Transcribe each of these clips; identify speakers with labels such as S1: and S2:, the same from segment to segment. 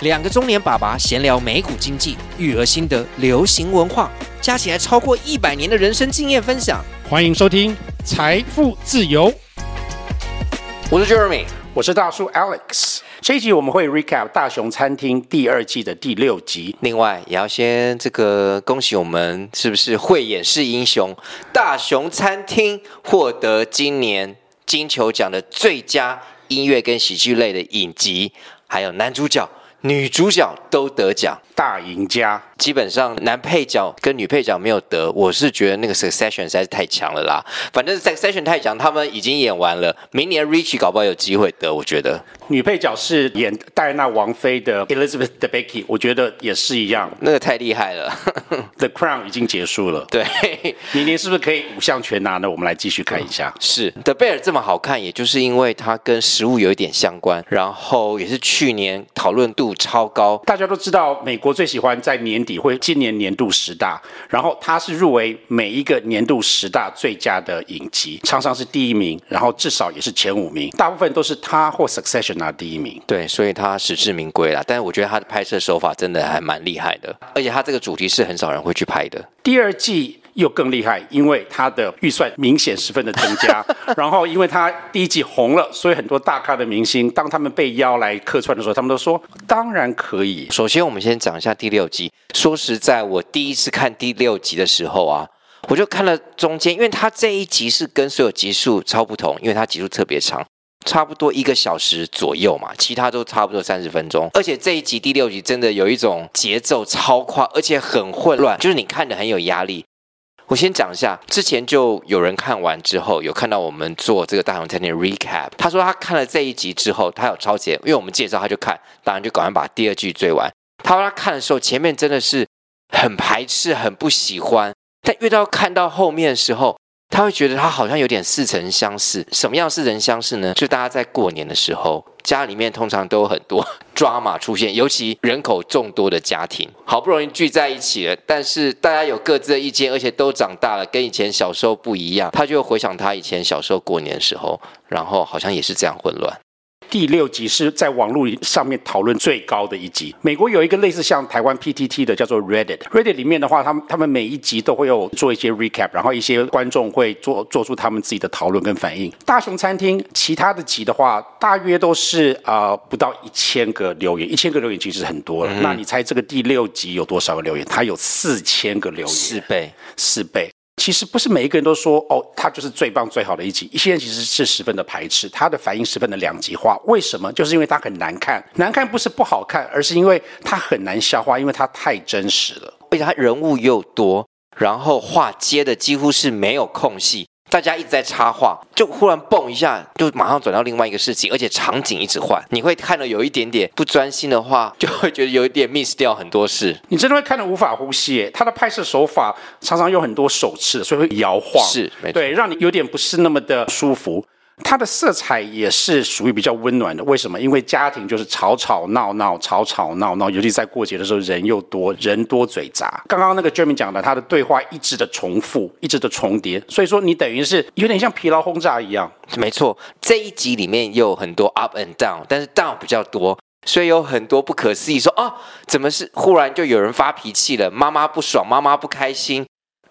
S1: 两个中年爸爸闲聊美股经济、育儿心得、流行文化，加起来超过一百年的人生经验分享。
S2: 欢迎收听《财富自由》。
S1: 我是 Jeremy，
S3: 我是大叔 Alex。这一集我们会 recap《大雄餐厅》第二季的第六集。
S1: 另外，也要先这个恭喜我们，是不是慧眼识英雄？《大雄餐厅》获得今年金球奖的最佳音乐跟喜剧类的影集，还有男主角。女主角都得奖，
S3: 大赢家。
S1: 基本上男配角跟女配角没有得，我是觉得那个 Succession 实在是太强了啦。反正 Succession 太强，他们已经演完了，明年 Richie 搞不好有机会得，我觉得。
S3: 女配角是演戴安娜王妃的 Elizabeth Debicki，我觉得也是一样，
S1: 那个太厉害了。
S3: The Crown 已经结束了，
S1: 对，
S3: 明年是不是可以五项全拿呢？我们来继续看一下。
S1: 是 The Bear 这么好看，也就是因为它跟食物有一点相关，然后也是去年讨论度超高。
S3: 大家都知道，美国最喜欢在年底会今年年度十大，然后它是入围每一个年度十大最佳的影集，常常是第一名，然后至少也是前五名，大部分都是他或 Succession 拿第一名。
S1: 对，所以他实至名归啦。但是我觉得他的拍摄手法真的还蛮厉害的，而且他这个主题是很少人会去拍的。
S3: 第二季。又更厉害，因为它的预算明显十分的增加，然后因为它第一季红了，所以很多大咖的明星，当他们被邀来客串的时候，他们都说当然可以。
S1: 首先，我们先讲一下第六集。说实在，我第一次看第六集的时候啊，我就看了中间，因为它这一集是跟所有集数超不同，因为它集数特别长，差不多一个小时左右嘛，其他都差不多三十分钟。而且这一集第六集真的有一种节奏超快，而且很混乱，就是你看的很有压力。我先讲一下，之前就有人看完之后，有看到我们做这个大熊餐厅 recap。他说他看了这一集之后，他有超前，因为我们介绍他就看，当然就赶快把第二季追完。他说他看的时候，前面真的是很排斥、很不喜欢，但越到看到后面的时候，他会觉得他好像有点似曾相识。什么样似曾相识呢？就大家在过年的时候。家里面通常都有很多 抓马出现，尤其人口众多的家庭，好不容易聚在一起了，但是大家有各自的意见，而且都长大了，跟以前小时候不一样。他就回想他以前小时候过年的时候，然后好像也是这样混乱。
S3: 第六集是在网络上面讨论最高的一集。美国有一个类似像台湾 PTT 的，叫做 Reddit。Reddit 里面的话，他们他们每一集都会有做一些 recap，然后一些观众会做做出他们自己的讨论跟反应。大熊餐厅其他的集的话，大约都是啊、呃、不到一千个留言，一千个留言其实很多了。嗯、那你猜这个第六集有多少个留言？它有四千个留言，
S1: 四倍，
S3: 四倍。其实不是每一个人都说哦，他就是最棒最好的一集。一些人其实是十分的排斥，他的反应十分的两极化。为什么？就是因为他很难看，难看不是不好看，而是因为他很难消化，因为他太真实了，
S1: 而且他人物又多，然后话接的几乎是没有空隙。大家一直在插话，就忽然蹦一下，就马上转到另外一个事情，而且场景一直换，你会看的有一点点不专心的话，就会觉得有一点 miss 掉很多事。
S3: 你真的会看得无法呼吸。他的拍摄手法常常有很多手持，所以会摇晃，
S1: 是，没错，
S3: 对，让你有点不是那么的舒服。它的色彩也是属于比较温暖的，为什么？因为家庭就是吵吵闹闹，吵吵闹闹，尤其在过节的时候，人又多，人多嘴杂。刚刚那个 Jeremy 讲的，他的对话一直的重复，一直的重叠，所以说你等于是有点像疲劳轰炸一样。
S1: 没错，这一集里面又有很多 up and down，但是 down 比较多，所以有很多不可思议，说啊，怎么是忽然就有人发脾气了？妈妈不爽，妈妈不开心。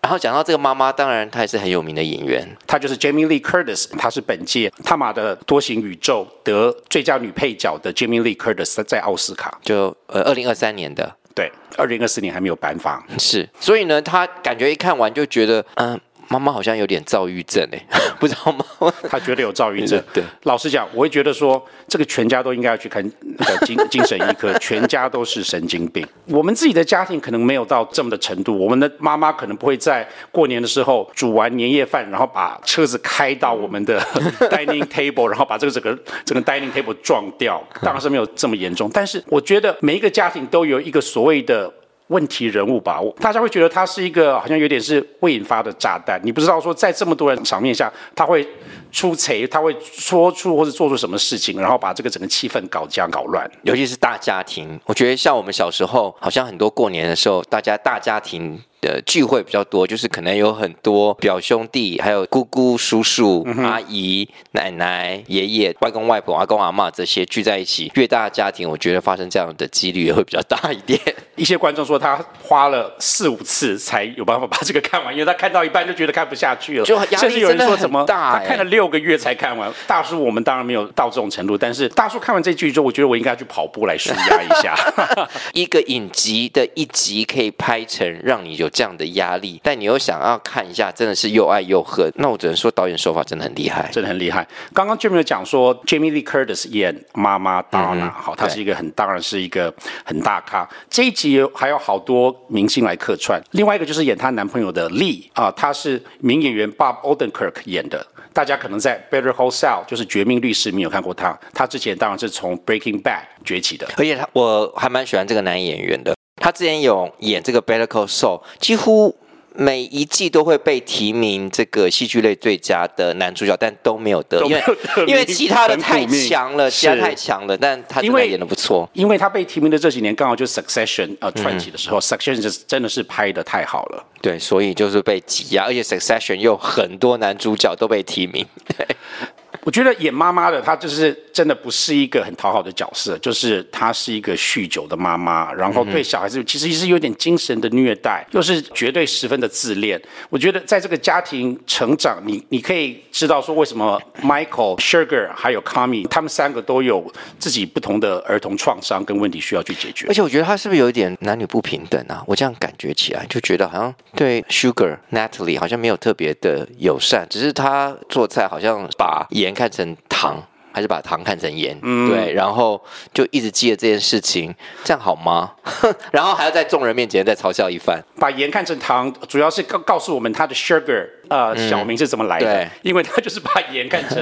S1: 然后讲到这个妈妈，当然她也是很有名的演员，
S3: 她就是 Jamie Lee Curtis，她是本届《他马的多行宇宙》得最佳女配角的 Jamie Lee Curtis，在奥斯卡，
S1: 就呃二零二三年的，
S3: 对，二零二四年还没有颁发，
S1: 是，所以呢，她感觉一看完就觉得，嗯、呃，妈妈好像有点躁郁症哎，不知道吗？
S3: 她觉得有躁郁症。
S1: 对，
S3: 老实讲，我会觉得说，这个全家都应该要去看那个精 精神医科，全家都是神经病。我们自己的家庭可能没有到这么的程度，我们的妈妈可能不会在过年的时候煮完年夜饭，然后把车子开到我们的 dining table，然后把这个整个整个 dining table 撞掉，当然是没有这么严重。但是我觉得每一个家庭都有一个所谓的。问题人物吧，大家会觉得他是一个好像有点是未引发的炸弹。你不知道说在这么多人场面下，他会出锤，他会说出或者做出什么事情，然后把这个整个气氛搞僵搞乱。
S1: 尤其是大家庭，我觉得像我们小时候，好像很多过年的时候，大家大家庭。的聚会比较多，就是可能有很多表兄弟，还有姑姑、叔叔、嗯、阿姨、奶奶、爷爷、外公、外婆、阿公、阿妈这些聚在一起，越大的家庭，我觉得发生这样的几率也会比较大一点。
S3: 一些观众说他花了四五次才有办法把这个看完，因为他看到一半就觉得看不下去了，就甚至有人说怎么大，他看了六个月才看完。大叔，我们当然没有到这种程度，但是大叔看完这剧之后，我觉得我应该去跑步来舒压一下。
S1: 一个影集的一集可以拍成让你有。这样的压力，但你又想要看一下，真的是又爱又恨。那我只能说导演手法真的很厉害，
S3: 真的很厉害。刚刚 Jimmy 讲说，Jamie Lee Curtis 演妈妈 Donna，好，她是一个很当然是一个很大咖。这一集还有好多明星来客串，另外一个就是演她男朋友的 Lee 啊，他是名演员 Bob Odenkirk 演的。大家可能在 Better Call Saul 就是绝命律师没有看过他，他之前当然是从 Breaking Bad 崛起的。
S1: 而且他我还蛮喜欢这个男演员的。他之前有演这个《Better Call Saul》，几乎每一季都会被提名这个戏剧类最佳的男主角，但都没有得，因为因为其他的太强了，其他太强了，但他因为演的不错，
S3: 因为他被提名的这几年刚好就是《Succession》呃传奇的时候，嗯，《Succession》是真的是拍的太好了，
S1: 对，所以就是被挤压，而且《Succession》又很多男主角都被提名。对
S3: 我觉得演妈妈的她就是真的不是一个很讨好的角色，就是她是一个酗酒的妈妈，然后对小孩子其实是有点精神的虐待，又是绝对十分的自恋。我觉得在这个家庭成长，你你可以知道说为什么 Michael、Sugar 还有 Carmy 他们三个都有自己不同的儿童创伤跟问题需要去解决。
S1: 而且我觉得他是不是有一点男女不平等啊？我这样感觉起来就觉得好像对 Sugar Natalie 好像没有特别的友善，只是他做菜好像把盐。看成糖，还是把糖看成盐？嗯，对，然后就一直记得这件事情，这样好吗？然后还要在众人面前再嘲笑一番，
S3: 把盐看成糖，主要是告告诉我们他的 sugar 呃、嗯、小名是怎么来的？因为他就是把盐看成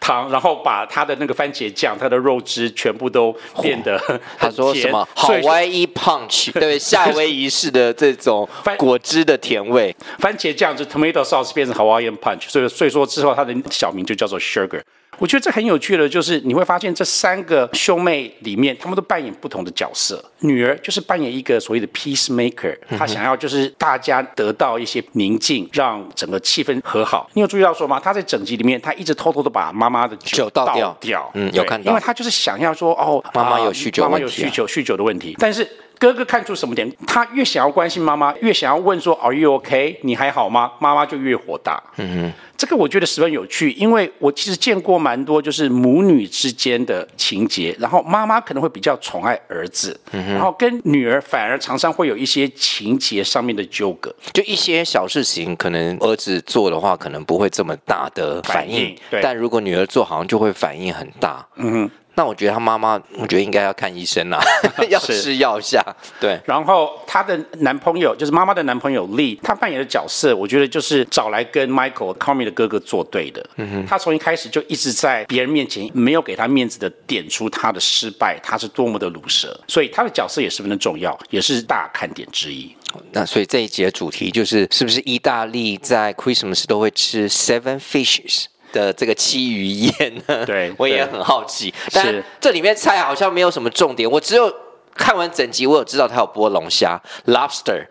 S3: 糖，然后把他的那个番茄酱、他的肉汁全部都变得
S1: 他说什么好威一 punch，对，夏威夷式的这种果汁的甜味，
S3: 番茄酱就 tomato sauce 变成 Hawaiian punch，所以所以说之后他的小名就叫做 sugar。我觉得这很有趣的，就是你会发现这三个兄妹里面，他们都扮演不同的角色。女儿就是扮演一个所谓的 peacemaker，她想要就是大家得到一些宁静，让整个气氛和好。你有注意到说吗？她在整集里面，她一直偷偷的把妈妈的酒倒掉，掉。
S1: 嗯，有看到，
S3: 因为她就是想要说，哦，
S1: 妈妈有酗酒，
S3: 妈妈有酗酒，酗酒的问题，但是。哥哥看出什么点？他越想要关心妈妈，越想要问说 “Are you okay？” 你还好吗？妈妈就越火大。嗯哼，这个我觉得十分有趣，因为我其实见过蛮多就是母女之间的情节，然后妈妈可能会比较宠爱儿子，嗯，然后跟女儿反而常常会有一些情节上面的纠葛，
S1: 就一些小事情，可能儿子做的话，可能不会这么大的反应，反应，对，但如果女儿做，好像就会反应很大。嗯哼。那我觉得他妈妈，我觉得应该要看医生啦，要吃药一下。对，
S3: 然后她的男朋友就是妈妈的男朋友 Lee，他扮演的角色，我觉得就是找来跟 Michael Carmy 的哥哥作对的。嗯哼，他从一开始就一直在别人面前没有给他面子的点出他的失败，他是多么的鲁蛇，所以他的角色也十分的重要，也是大看点之一。
S1: 那所以这一集的主题就是，是不是意大利在 Christmas 都会吃 Seven Fishes？的这个七鱼宴呢？对，我也很好奇。但是这里面菜好像没有什么重点，我只有看完整集，我有知道它有剥龙虾 （lobster），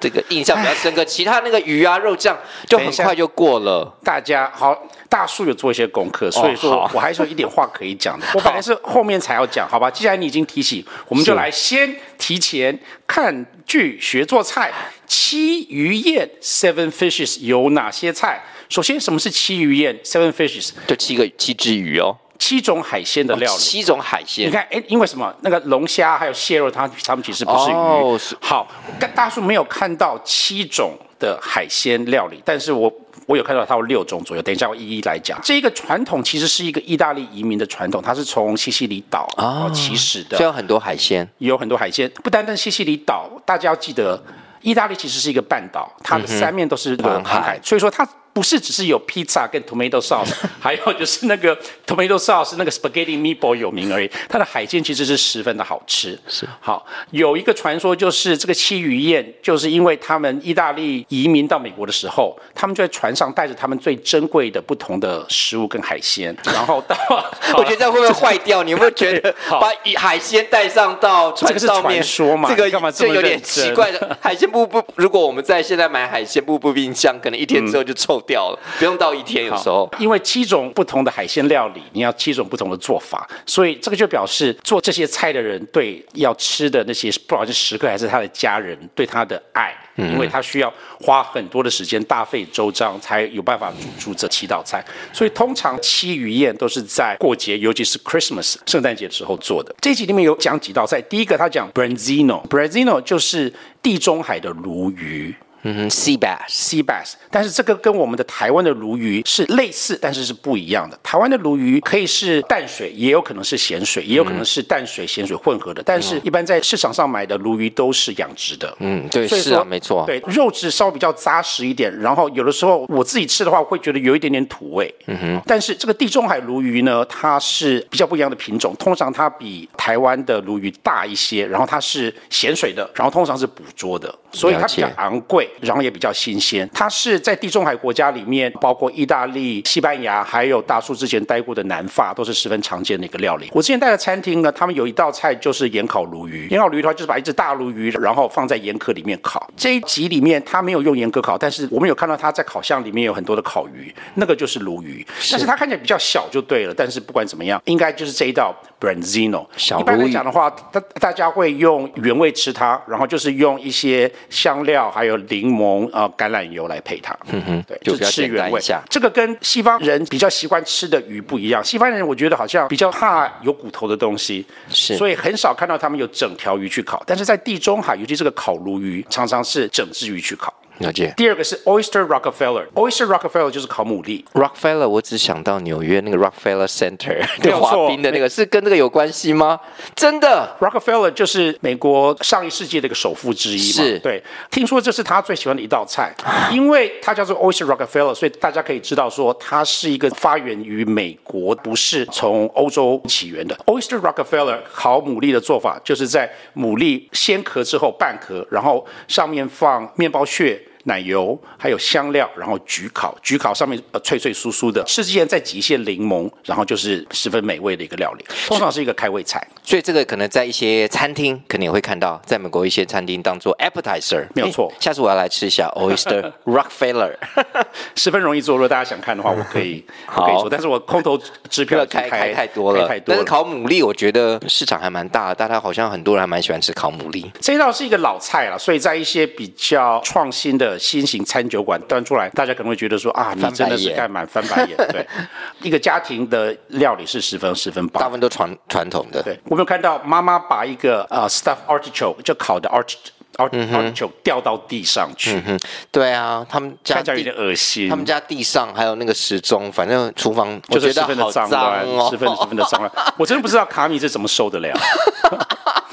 S1: 这个印象比较深刻。其他那个鱼啊、肉酱就很快就过了。
S3: 大家好，大叔有做一些功课，所以说我还是有一点话可以讲的。我本来是后面才要讲，好吧？既然你已经提起，我们就来先提前看剧学做菜。七鱼宴 （Seven Fishes） 有哪些菜？首先，什么是七鱼宴？Seven fishes，
S1: 就七个七只鱼哦。
S3: 七种海鲜的料理。
S1: 哦、七种海鲜，
S3: 你看，哎，因为什么？那个龙虾还有蟹肉，它它们其实不是鱼。
S1: 哦、
S3: 好，大叔没有看到七种的海鲜料理，但是我。我有看到它有六种左右，等一下我一一来讲。这个传统其实是一个意大利移民的传统，它是从西西里岛啊起始的，
S1: 所以有很多海鲜，
S3: 有很多海鲜。不单单西西里岛，大家要记得，意大利其实是一个半岛，它的三面都是环海，所以说它。不是只是有披萨跟 tomato sauce，还有就是那个 tomato sauce 那个 spaghetti meatball 有名而已。它的海鲜其实是十分的好吃。
S1: 是
S3: 好，有一个传说就是这个七鱼宴，就是因为他们意大利移民到美国的时候，他们就在船上带着他们最珍贵的不同的食物跟海鲜，然后到
S1: 我觉得这样会不会坏掉？你有没有觉得把海鲜带上到船上面？
S3: 这个是传说嘛？
S1: 这个
S3: 干嘛
S1: 这有点奇怪的海鲜不不，如果我们在现在买海鲜不不冰箱，可能一天之后就臭。掉了，不用到一天，有时候
S3: 因为七种不同的海鲜料理，你要七种不同的做法，所以这个就表示做这些菜的人对要吃的那些，不管是食客还是他的家人，对他的爱，因为他需要花很多的时间，大费周章才有办法煮出这七道菜，所以通常七鱼宴都是在过节，尤其是 Christmas 圣诞节的时候做的。这集里面有讲几道菜，第一个他讲 Branzino，Branzino 就是地中海的鲈鱼。
S1: 嗯哼，sea bass，sea
S3: bass，但是这个跟我们的台湾的鲈鱼是类似，但是是不一样的。台湾的鲈鱼可以是淡水，也有可能是咸水，也有可能是淡水咸水混合的。但是，一般在市场上买的鲈鱼都是养殖的。
S1: 嗯，对，是啊，没错。
S3: 对，肉质稍微比较扎实一点，然后有的时候我自己吃的话，会觉得有一点点土味。嗯哼。但是这个地中海鲈鱼呢，它是比较不一样的品种，通常它比台湾的鲈鱼大一些，然后它是咸水的，然后通常是捕捉的，所以它比较昂贵，然后也比较新。新鲜，它是在地中海国家里面，包括意大利、西班牙，还有大叔之前待过的南法，都是十分常见的一个料理。我之前待的餐厅呢，他们有一道菜就是盐烤鲈鱼。盐烤鲈鱼的话，就是把一只大鲈鱼，然后放在盐壳里面烤。这一集里面他没有用盐壳烤，但是我们有看到他在烤箱里面有很多的烤鱼，那个就是鲈鱼，但是它看起来比较小就对了。但是不管怎么样，应该就是这一道 Branzino。一般来讲的话，大大家会用原味吃它，然后就是用一些香料，还有柠檬啊。呃橄榄油来配它，嗯哼，对，就吃原味。这个跟西方人比较习惯吃的鱼不一样。西方人我觉得好像比较怕有骨头的东西，是，所以很少看到他们有整条鱼去烤。但是在地中海，尤其这个烤鲈鱼，常常是整只鱼去烤。了解。第二个是 Oyster Rockefeller，Oyster Rockefeller 就是烤牡蛎。
S1: Rockefeller，我只想到纽约那个 Rockefeller Center，对，滑冰的那个，是跟这个有关系吗？真的
S3: ，Rockefeller 就是美国上一世纪的一个首富之一嘛。是，对。听说这是他最喜欢的一道菜，因为它叫做 Oyster Rockefeller，所以大家可以知道说它是一个发源于美国，不是从欧洲起源的。Oyster Rockefeller 烤牡蛎的做法，就是在牡蛎先壳之后半壳，然后上面放面包屑。奶油还有香料，然后焗烤，焗烤上面呃脆脆酥酥的，吃之前再挤一些柠檬，然后就是十分美味的一个料理，通常是一个开胃菜。
S1: 所以这个可能在一些餐厅肯定也会看到，在美国一些餐厅当做 appetizer，
S3: 没有错。
S1: 下次我要来吃一下 Oyster Rockefeller，
S3: 十分容易做。如果大家想看的话，我可以我可以做，但是我空头支票开开
S1: 太多了，太多了。但是烤牡蛎，我觉得市场还蛮大的，大家好像很多人还蛮喜欢吃烤牡蛎。
S3: 这一道是一个老菜了，所以在一些比较创新的。新型餐酒馆端出来，大家可能会觉得说啊，你真的是干满翻白眼。对，一个家庭的料理是十分十分棒，
S1: 大部分都传传统的。
S3: 对，我们有看到妈妈把一个呃 stuffed artichoke 就烤的 artichoke 掉到地上去。
S1: 嗯哼，对啊，他们家
S3: 有点恶心。
S1: 他们家地上还有那个时钟，反正厨房就是十分的脏乱，
S3: 十分十分的脏乱。我真的不知道卡米是怎么受得了。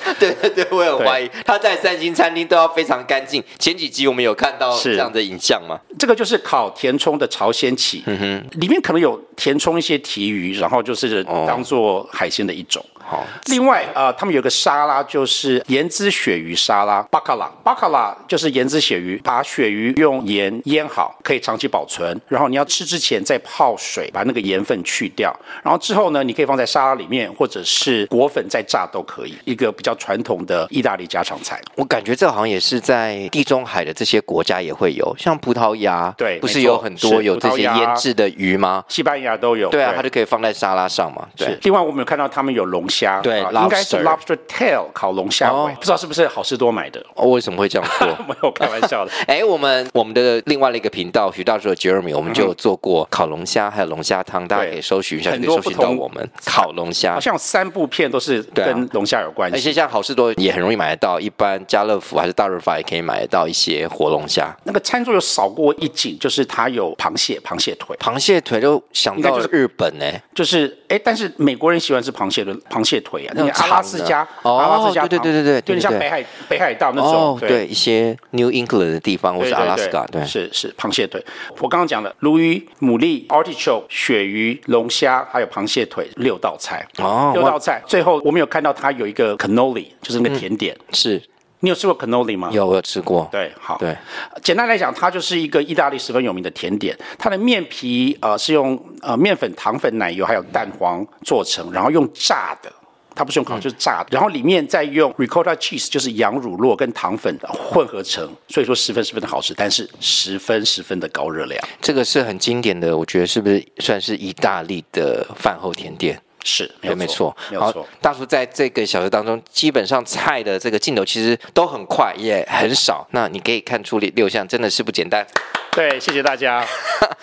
S1: 对对对，我很怀疑他在三星餐厅都要非常干净。前几集我们有看到这样的影像吗？
S3: 这个就是烤填充的朝鲜起，嗯哼，里面可能有填充一些提鱼，然后就是当做海鲜的一种。好，另外呃，他们有个沙拉，就是盐渍鳕鱼沙拉，巴卡拉，巴卡拉就是盐渍鳕鱼，把鳕鱼用盐腌好，可以长期保存。然后你要吃之前再泡水，把那个盐分去掉。然后之后呢，你可以放在沙拉里面，或者是果粉再炸都可以。一个比较传统的意大利家常菜。
S1: 我感觉这好像也是在地中海的这些国家也会有，像葡萄牙，
S3: 对，
S1: 不是有很多有这些腌制的鱼吗？
S3: 西班牙都有，
S1: 对啊，它就可以放在沙拉上嘛。对，
S3: 另外我们有看到他们有龙虾，
S1: 对，
S3: 应该是 lobster tail 烤龙虾尾，不知道是不是好事多买的？
S1: 哦为什么会这样做？
S3: 没有开玩笑的。
S1: 哎，我们我们的另外的一个频道，徐大叔的 Jeremy，我们就有做过烤龙虾，还有龙虾汤，大家可以搜寻一下，可以搜寻到我们烤龙虾，
S3: 好像有三部片都是跟龙虾有关系。
S1: 而且像好事多也很容易买得到，一般家乐福还是大润发也可以买得到一些活龙虾。
S3: 那个餐桌有扫过一景，就是它有螃蟹，螃蟹腿，
S1: 螃蟹腿就想到日本呢，
S3: 就是哎，但是美国人喜欢吃螃蟹的螃蟹腿啊，那个阿拉斯加，哦
S1: 阿拉斯加，对对对对对，
S3: 有点像北海北海道那种，
S1: 对。一些 New England 的地方或是阿拉斯加，对，
S3: 是是螃蟹腿。我刚刚讲的鲈鱼、牡蛎、artichoke、鳕鱼、龙虾，还有螃蟹腿，六道菜。哦，六道菜。最后我们有看到它有一个 cannoli，就是那个甜点，
S1: 是。
S3: 你有吃过 cannoli 吗？
S1: 有，我有吃过。
S3: 对，好。
S1: 对，
S3: 简单来讲，它就是一个意大利十分有名的甜点。它的面皮呃是用呃面粉、糖粉、奶油还有蛋黄做成，然后用炸的，它不是用烤，就是炸的。然后里面再用 ricotta cheese，就是羊乳酪跟糖粉混合成，所以说十分十分的好吃，但是十分十分的高热量。
S1: 这个是很经典的，我觉得是不是算是意大利的饭后甜点？
S3: 是，
S1: 没没错，
S3: 没有错。
S1: 大叔在这个小时当中，基本上菜的这个镜头其实都很快，也很少。那你可以看出六项真的是不简单。
S3: 对，谢谢大家。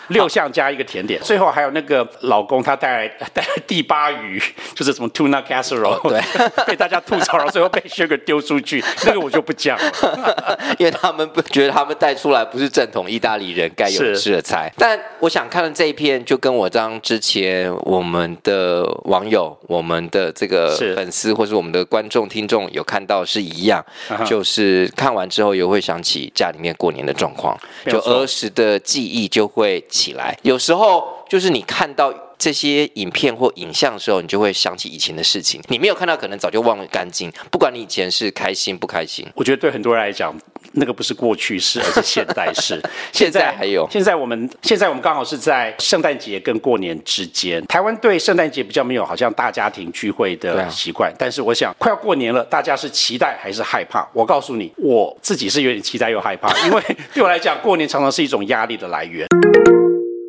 S3: 六项加一个甜点，最后还有那个老公他带来带来第八鱼，就是什么 tuna casserole，对，被大家吐槽了，最后被 Sugar 丢出去，那个我就不讲了，
S1: 因为他们不觉得他们带出来不是正统意大利人该有吃的菜。但我想看的这一片，就跟我当之前我们的网友、我们的这个粉丝或是我们的观众听众有看到是一样，就是看完之后也会想起家里面过年的状况，就儿时的记忆就会起来。有时候就是你看到这些影片或影像的时候，你就会想起以前的事情。你没有看到，可能早就忘了干净。不管你以前是开心不开心，
S3: 我觉得对很多人来讲，那个不是过去式，而是现代式。
S1: 现在还有，
S3: 现在我们现在我们刚好是在圣诞节跟过年之间。台湾对圣诞节比较没有好像大家庭聚会的习惯，但是我想快要过年了，大家是期待还是害怕？我告诉你，我自己是有点期待又害怕，因为 对我来讲，过年常常是一种压力的来源。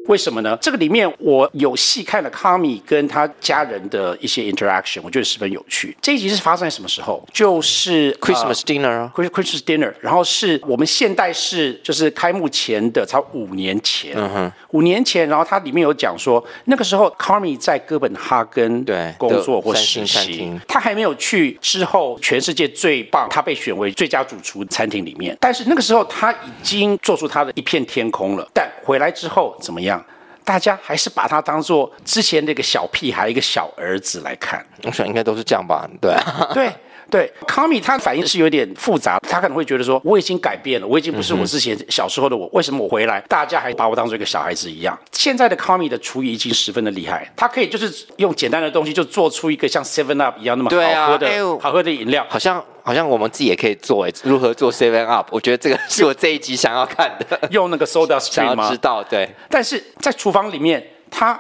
S3: 为什么呢？这个里面我有细看了卡米跟他家人的一些 interaction，我觉得十分有趣。这一集是发生在什么时候？就是
S1: Christmas dinner，Christmas
S3: dinner。然后是我们现代式，就是开幕前的，才五年前。嗯哼，五年前，然后它里面有讲说，那个时候卡米在哥本哈根对工作或实习，他还没有去之后全世界最棒，他被选为最佳主厨餐厅里面。但是那个时候他已经做出他的一片天空了。但回来之后怎么样？大家还是把他当做之前那个小屁孩、一个小儿子来看，
S1: 我想应该都是这样吧？对，
S3: 对，对。卡米他反应是有点复杂，他可能会觉得说，我已经改变了，我已经不是我之前小时候的我，为什么我回来，大家还把我当做一个小孩子一样？现在的卡米的厨艺已经十分的厉害，他可以就是用简单的东西就做出一个像 Seven Up 一样那么好喝的、啊、好喝的饮料，
S1: 好像。好像我们自己也可以做哎，如何做 Seven Up？我觉得这个是我这一集想要看的，
S3: 用那个 Soda Stream 吗？
S1: 想要知道，对。
S3: 但是在厨房里面，他。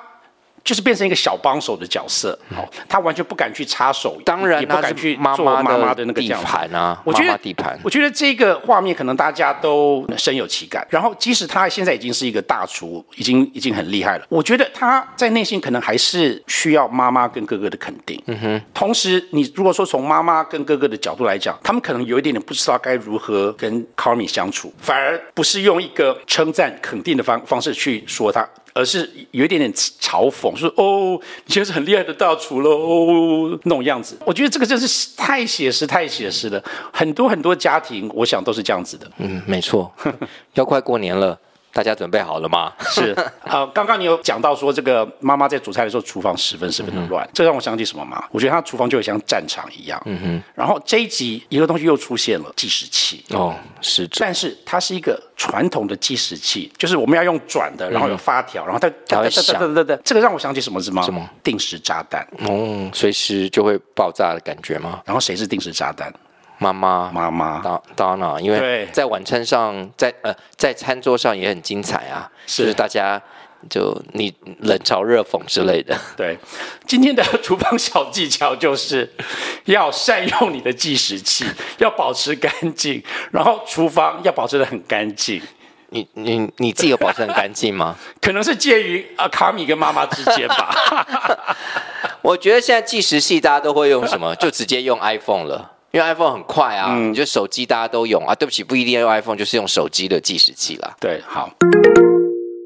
S3: 就是变成一个小帮手的角色，好，他完全不敢去插手，
S1: 当然
S3: 也不敢去做妈妈的那个地盘
S1: 啊。
S3: 我觉得
S1: 地盘，
S3: 我觉得这个画面可能大家都深有其感。然后，即使他现在已经是一个大厨，已经已经很厉害了，我觉得他在内心可能还是需要妈妈跟哥哥的肯定。嗯哼。同时，你如果说从妈妈跟哥哥的角度来讲，他们可能有一点点不知道该如何跟 Carmy 相处，反而不是用一个称赞肯定的方方式去说他。而是有一点点嘲讽，说：“哦，你就是很厉害的大厨喽哦，那种样子。”我觉得这个真是太写实、太写实了。很多很多家庭，我想都是这样子的。
S1: 嗯，没错。要快过年了。大家准备好了吗？
S3: 是，呃，刚刚你有讲到说，这个妈妈在煮菜的时候，厨房十分十分的乱，嗯、这让我想起什么吗？我觉得她厨房就像战场一样。嗯哼。然后这一集一个东西又出现了，计时器。
S1: 哦，是。
S3: 但是它是一个传统的计时器，就是我们要用转的，然后有发条，然后它它会响。这个让我想起什么是吗？什么？定时炸弹。
S1: 哦，随时就会爆炸的感觉吗？
S3: 然后谁是定时炸弹？
S1: 妈妈，
S3: 妈妈
S1: ，Donna，因为在晚餐上，在呃，在餐桌上也很精彩啊，是就是大家就你冷嘲热讽之类的。
S3: 对，今天的厨房小技巧就是 要善用你的计时器，要保持干净，然后厨房要保持的很干净。
S1: 你你你自己有保持很干净吗？
S3: 可能是介于啊卡米跟妈妈之间吧。
S1: 我觉得现在计时器大家都会用什么？就直接用 iPhone 了，因为 iPhone 很快啊。嗯，你就手机大家都用啊。对不起，不一定要用 iPhone，就是用手机的计时器啦。
S3: 对，好。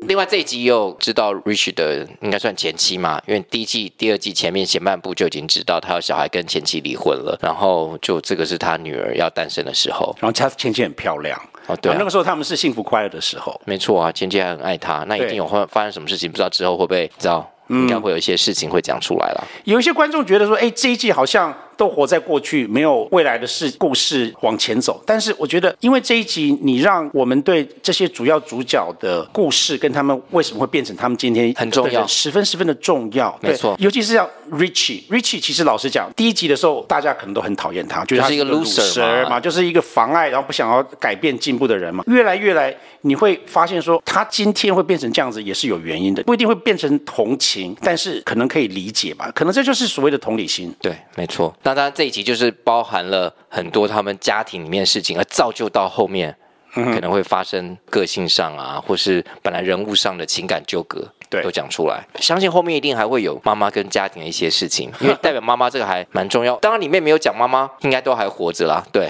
S1: 另外这一集又知道 Rich 的应该算前妻嘛，因为第一季、第二季前面前半部就已经知道他有小孩跟前妻离婚了，然后就这个是他女儿要诞生的时候，
S3: 然后他前妻很漂亮
S1: 哦，对、啊，
S3: 那个时候他们是幸福快乐的时候，
S1: 没错啊，前妻还很爱他，那一定有发发生什么事情，不知道之后会不会知道，应该会有一些事情会讲出来了、嗯。
S3: 有一些观众觉得说，哎，这一季好像。都活在过去，没有未来的事故事往前走。但是我觉得，因为这一集你让我们对这些主要主角的故事跟他们为什么会变成他们今天
S1: 很重要，
S3: 十分十分的重要。
S1: 没错，
S3: 尤其是像 Richie，Richie 其实老实讲，第一集的时候大家可能都很讨厌他，觉得他是一个 loser 嘛，就是一个妨碍，然后不想要改变进步的人嘛。越来越来，你会发现说，他今天会变成这样子也是有原因的，不一定会变成同情，但是可能可以理解吧。可能这就是所谓的同理心。
S1: 对，没错。那当然，这一集就是包含了很多他们家庭里面的事情，而造就到后面可能会发生个性上啊，或是本来人物上的情感纠葛，对，都讲出来。相信后面一定还会有妈妈跟家庭的一些事情，因为代表妈妈这个还蛮重要。当然里面没有讲妈妈，应该都还活着啦，对。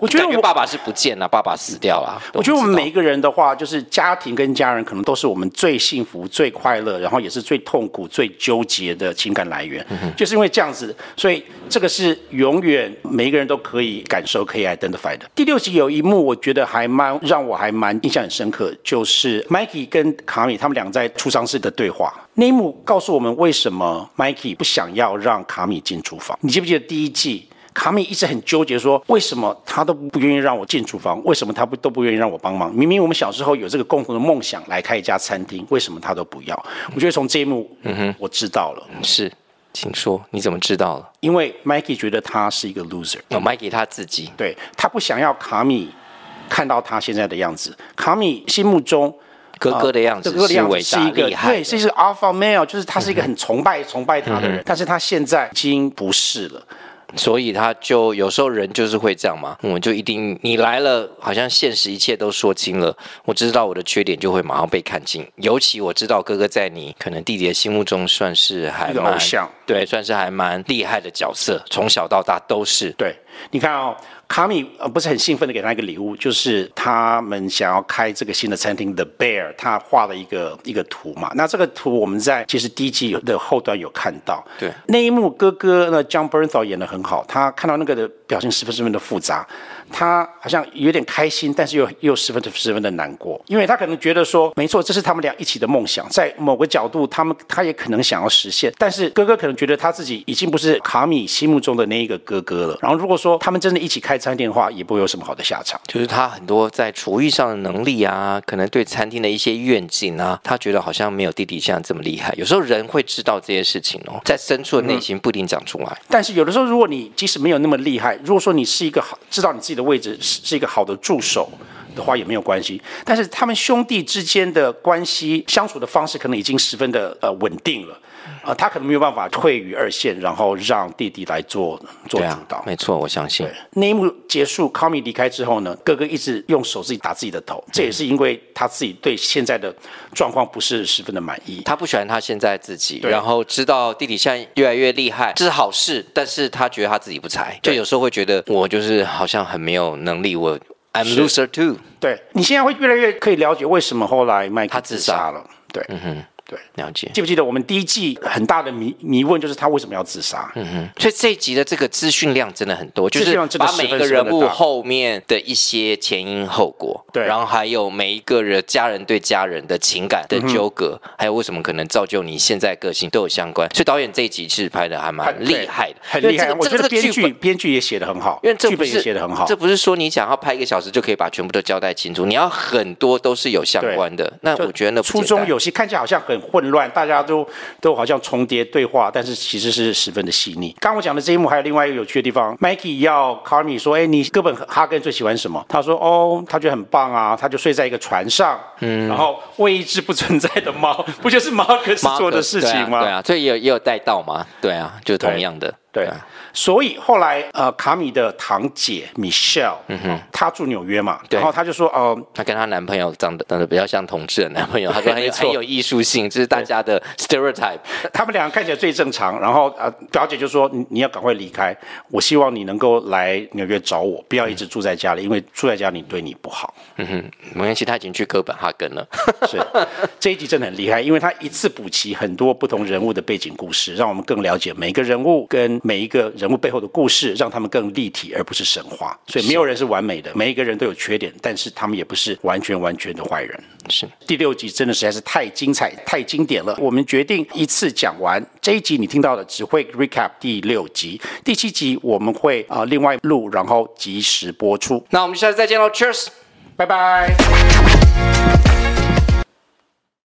S3: 我觉得我
S1: 爸爸是不见了，爸爸死掉了。
S3: 我觉得我们每一个人的话，就是家庭跟家人，可能都是我们最幸福、最快乐，然后也是最痛苦、最纠结的情感来源。嗯、就是因为这样子，所以这个是永远每一个人都可以感受、可以 identify 的。第六集有一幕，我觉得还蛮让我还蛮印象很深刻，就是 Mikey 跟卡米他们俩在储藏室的对话。那一幕告诉我们为什么 Mikey 不想要让卡米进厨房。你记不记得第一季？卡米一直很纠结，说为什么他都不愿意让我进厨房？为什么他不都不愿意让我帮忙？明明我们小时候有这个共同的梦想，来开一家餐厅，为什么他都不要？我觉得从这一幕，嗯哼，我知道了。
S1: 是，请说，你怎么知道了？
S3: 因为 Mikey 觉得他是一个 loser。
S1: 哦，Mikey 他自己，
S3: 对，他不想要卡米看到他现在的样子。卡米心目中
S1: 哥哥的样子，
S3: 哥哥的样子是一个对，是一个 alpha male，就是他是一个很崇拜、崇拜他的人。但是他现在已经不是了。
S1: 所以他就有时候人就是会这样嘛，我就一定你来了，好像现实一切都说清了，我知道我的缺点就会马上被看清。尤其我知道哥哥在你可能弟弟的心目中算是还蛮
S3: 偶像，
S1: 对，算是还蛮厉害的角色，从小到大都是。
S3: 对，你看哦。卡米呃不是很兴奋的给他一个礼物，就是他们想要开这个新的餐厅 The Bear，他画了一个一个图嘛。那这个图我们在其实第一季的后端有看到。
S1: 对，
S3: 那一幕哥哥呢 John Bernthal 演的很好，他看到那个的表情十分十分的复杂。他好像有点开心，但是又又十分的十分的难过，因为他可能觉得说，没错，这是他们俩一起的梦想，在某个角度，他们他也可能想要实现，但是哥哥可能觉得他自己已经不是卡米心目中的那一个哥哥了。然后如果说他们真的一起开餐厅的话，也不会有什么好的下场。
S1: 就是他很多在厨艺上的能力啊，可能对餐厅的一些愿景啊，他觉得好像没有弟弟像这么厉害。有时候人会知道这些事情哦，在深处的内心不一定讲出来。嗯。
S3: 但是有的时候，如果你即使没有那么厉害，如果说你是一个好知道你自己的位置是是一个好的助手的话也没有关系，但是他们兄弟之间的关系相处的方式可能已经十分的呃稳定了，呃，他可能没有办法退于二线，然后让弟弟来做做主导。
S1: 啊、没错，我相信。
S3: 那一幕结束，卡米离开之后呢，哥哥一直用手自己打自己的头，这也是因为他自己对现在的状况不是十分的满意，
S1: 他不喜欢他现在自己，然后知道弟弟现在越来越厉害，这是好事，但是他觉得他自己不才，就有时候会觉得我就是好像很没有能力，我。I'm loser too。
S3: 对，你现在会越来越可以了解为什么后来麦克自杀了。对，嗯哼。对，
S1: 了解。
S3: 记不记得我们第一季很大的迷迷问就是他为什么要自杀？
S1: 嗯哼。所以这一集的这个资讯量真的很多，就是把每一个人物后面的一些前因后果，对，然后还有每一个人家人对家人的情感的纠葛，嗯、还有为什么可能造就你现在个性都有相关。所以导演这一集其实拍的还蛮厉害的，
S3: 很厉害。这个、我觉得编剧编剧也写的很好，
S1: 因为这不
S3: 是写的很好。
S1: 这不是说你想要拍一个小时就可以把全部都交代清楚，你要很多都是有相关的。那我觉得那
S3: 初中有戏看起来好像很混乱，大家。都都好像重叠对话，但是其实是十分的细腻。刚刚我讲的这一幕还有另外一个有趣的地方，Mikey 要卡米说：“哎，你哥本哈根最喜欢什么？”他说：“哦，他觉得很棒啊，他就睡在一个船上，嗯，然后喂一只不存在的猫，不就是马克思做的事情吗？
S1: 对啊，对啊，所以也有也有带到嘛，对啊，就同样的。”
S3: 对，所以后来呃，卡米的堂姐 Michelle，嗯哼，她住纽约嘛，然后她就说，哦、呃，
S1: 她跟她男朋友长得长得比较像同志的男朋友，她说很有 很有艺术性，这是大家的 stereotype。
S3: 他们两个看起来最正常，然后呃，表姐就说，你你要赶快离开，我希望你能够来纽约找我，不要一直住在家里，嗯、因为住在家里对你不好。
S1: 嗯哼，没关系，他已经去哥本哈根了。
S3: 是，这一集真的很厉害，因为他一次补齐很多不同人物的背景故事，让我们更了解每个人物跟。每一个人物背后的故事，让他们更立体，而不是神话。所以没有人是完美的，每一个人都有缺点，但是他们也不是完全完全的坏人。
S1: 是
S3: 第六集真的实在是太精彩、太经典了。我们决定一次讲完这一集，你听到的只会 recap 第六集，第七集我们会啊、呃、另外录，然后及时播出。
S1: 那我们下次再见喽，Cheers，
S3: 拜拜。